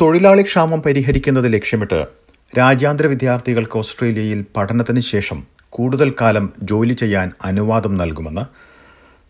തൊഴിലാളി ക്ഷാമം പരിഹരിക്കുന്നത് ലക്ഷ്യമിട്ട് രാജ്യാന്തര വിദ്യാർത്ഥികൾക്ക് ഓസ്ട്രേലിയയിൽ പഠനത്തിന് ശേഷം കൂടുതൽ കാലം ജോലി ചെയ്യാൻ അനുവാദം നൽകുമെന്ന്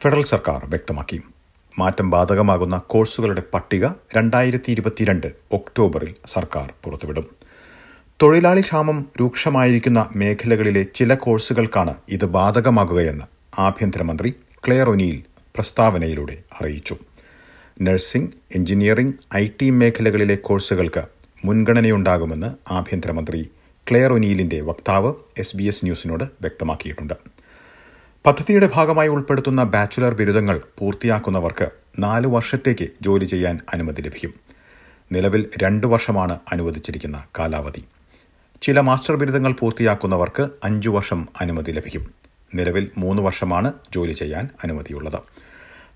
ഫെഡറൽ സർക്കാർ വ്യക്തമാക്കി. മാറ്റം ബാധകമാകുന്ന കോഴ്സുകളുടെ പട്ടിക രണ്ടായിരത്തി ഇരുപത്തിരണ്ട് ഒക്ടോബറിൽ സർക്കാർ പുറത്തുവിടും. തൊഴിലാളി ക്ഷാമം രൂക്ഷമായിരിക്കുന്ന മേഖലകളിലെ ചില കോഴ്സുകൾക്കാണ് ഇത് ബാധകമാകുകയെന്ന് ആഭ്യന്തരമന്ത്രി ക്ലെയർ ഒനിയിൽ പ്രസ്താവനയിലൂടെ അറിയിച്ചു. നഴ്സിംഗ് എഞ്ചിനീയറിംഗ് ഐ ടി മേഖലകളിലെ കോഴ്സുകൾക്ക് മുൻഗണനയുണ്ടാകുമെന്ന് ആഭ്യന്തരമന്ത്രി ക്ലെയർ ഒനീലിന്റെ വക്താവ് എസ് ബി എസ് ന്യൂസിനോട് വ്യക്തമാക്കിയിട്ടുണ്ട്. പദ്ധതിയുടെ ഭാഗമായി ഉൾപ്പെടുത്തുന്ന ബാച്ചുലർ ബിരുദങ്ങൾ പൂർത്തിയാക്കുന്നവർക്ക് നാല് വർഷത്തേക്ക് ജോലി ചെയ്യാൻ അനുമതി ലഭിക്കും. നിലവിൽ രണ്ട് വർഷമാണ് അനുവദിച്ചിരിക്കുന്ന കാലാവധി. ചില മാസ്റ്റർ ബിരുദങ്ങൾ പൂർത്തിയാക്കുന്നവർക്ക് അഞ്ചു വർഷം അനുമതി ലഭിക്കും. നിലവിൽ മൂന്ന് വർഷമാണ് ജോലി ചെയ്യാൻ അനുമതിയുള്ളത്.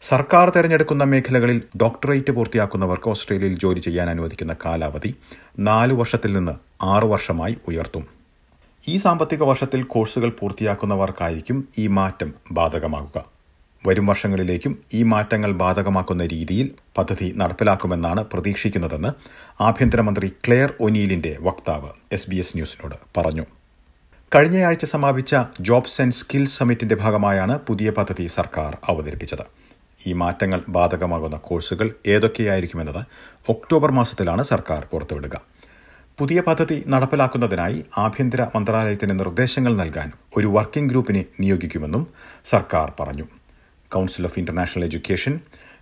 സർക്കാർ തെരഞ്ഞെടുക്കുന്ന മേഖലകളിൽ ഡോക്ടറേറ്റ് പൂർത്തിയാക്കുന്നവർക്ക് ഓസ്ട്രേലിയയിൽ ജോലി ചെയ്യാൻ അനുവദിക്കുന്ന കാലാവധി നാലു വർഷത്തിൽ നിന്ന് ആറു വർഷമായി ഉയർത്തും. ഈ സാമ്പത്തിക വർഷത്തിൽ കോഴ്സുകൾ പൂർത്തിയാക്കുന്നവർക്കായിരിക്കും ഈ മാറ്റം ബാധകമാകുക. വരും വർഷങ്ങളിലേക്കും ഈ മാറ്റങ്ങൾ ബാധകമാക്കുന്ന രീതിയിൽ പദ്ധതി നടപ്പിലാക്കുമെന്നാണ് പ്രതീക്ഷിക്കുന്നതെന്ന് ആഭ്യന്തരമന്ത്രി ക്ലെയർ ഒനീലിന്റെ വക്താവ് എസ് ബി എസ് ന്യൂസിനോട് പറഞ്ഞു. കഴിഞ്ഞയാഴ്ച സമാപിച്ച ജോബ്സ് ആൻഡ് സ്കിൽസ് സമ്മിറ്റിന്റെ ഭാഗമായാണ് പുതിയ പദ്ധതി സർക്കാർ അവതരിപ്പിച്ചത്. ഈ മാറ്റങ്ങൾ ബാധകമാകുന്ന കോഴ്സുകൾ ഏതൊക്കെയായിരിക്കുമെന്നത് ഒക്ടോബർ മാസത്തിലാണ് സർക്കാർ പുറത്തുവിടുക. പുതിയ പദ്ധതി നടപ്പിലാക്കുന്നതിനായി ആഭ്യന്തര മന്ത്രാലയത്തിന് നിർദ്ദേശങ്ങൾ നൽകാൻ ഒരു വർക്കിംഗ് ഗ്രൂപ്പിനെ നിയോഗിക്കുമെന്നും സർക്കാർ പറഞ്ഞു. Council of international education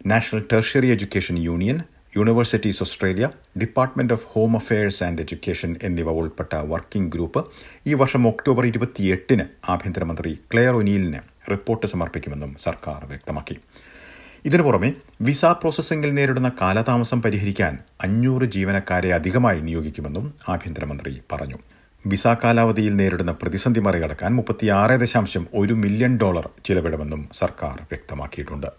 national tertiary education union universities Australia department of home affairs and education എന്നിവ ഉൾപ്പെട്ട വർക്കിംഗ് ഗ്രൂപ്പ് ഈ വർഷം ഒക്ടോബർ ഇരുപത്തിയെട്ടിന് ആഭ്യന്തരമന്ത്രി ക്ലെയർ ഒനീലിന് റിപ്പോർട്ട് സമർപ്പിക്കുമെന്നും സർക്കാർ വ്യക്തമാക്കി. ഇതിനു പുറമെ വിസ പ്രോസസ്സിംഗിൽ നേരിടുന്ന കാലതാമസം പരിഹരിക്കാൻ അഞ്ഞൂറ് ജീവനക്കാരെ അധികമായി നിയോഗിക്കുമെന്നും ആഭ്യന്തരമന്ത്രി പറഞ്ഞു. വിസ കാലാവധിയിൽ നേരിടുന്ന പ്രതിസന്ധി മറികടക്കാൻ മുപ്പത്തിയാറ് ദശാംശം ഒരു മില്യൺ ഡോളർ ചിലവിടുമെന്നും സർക്കാർ വ്യക്തമാക്കിയിട്ടുണ്ട്.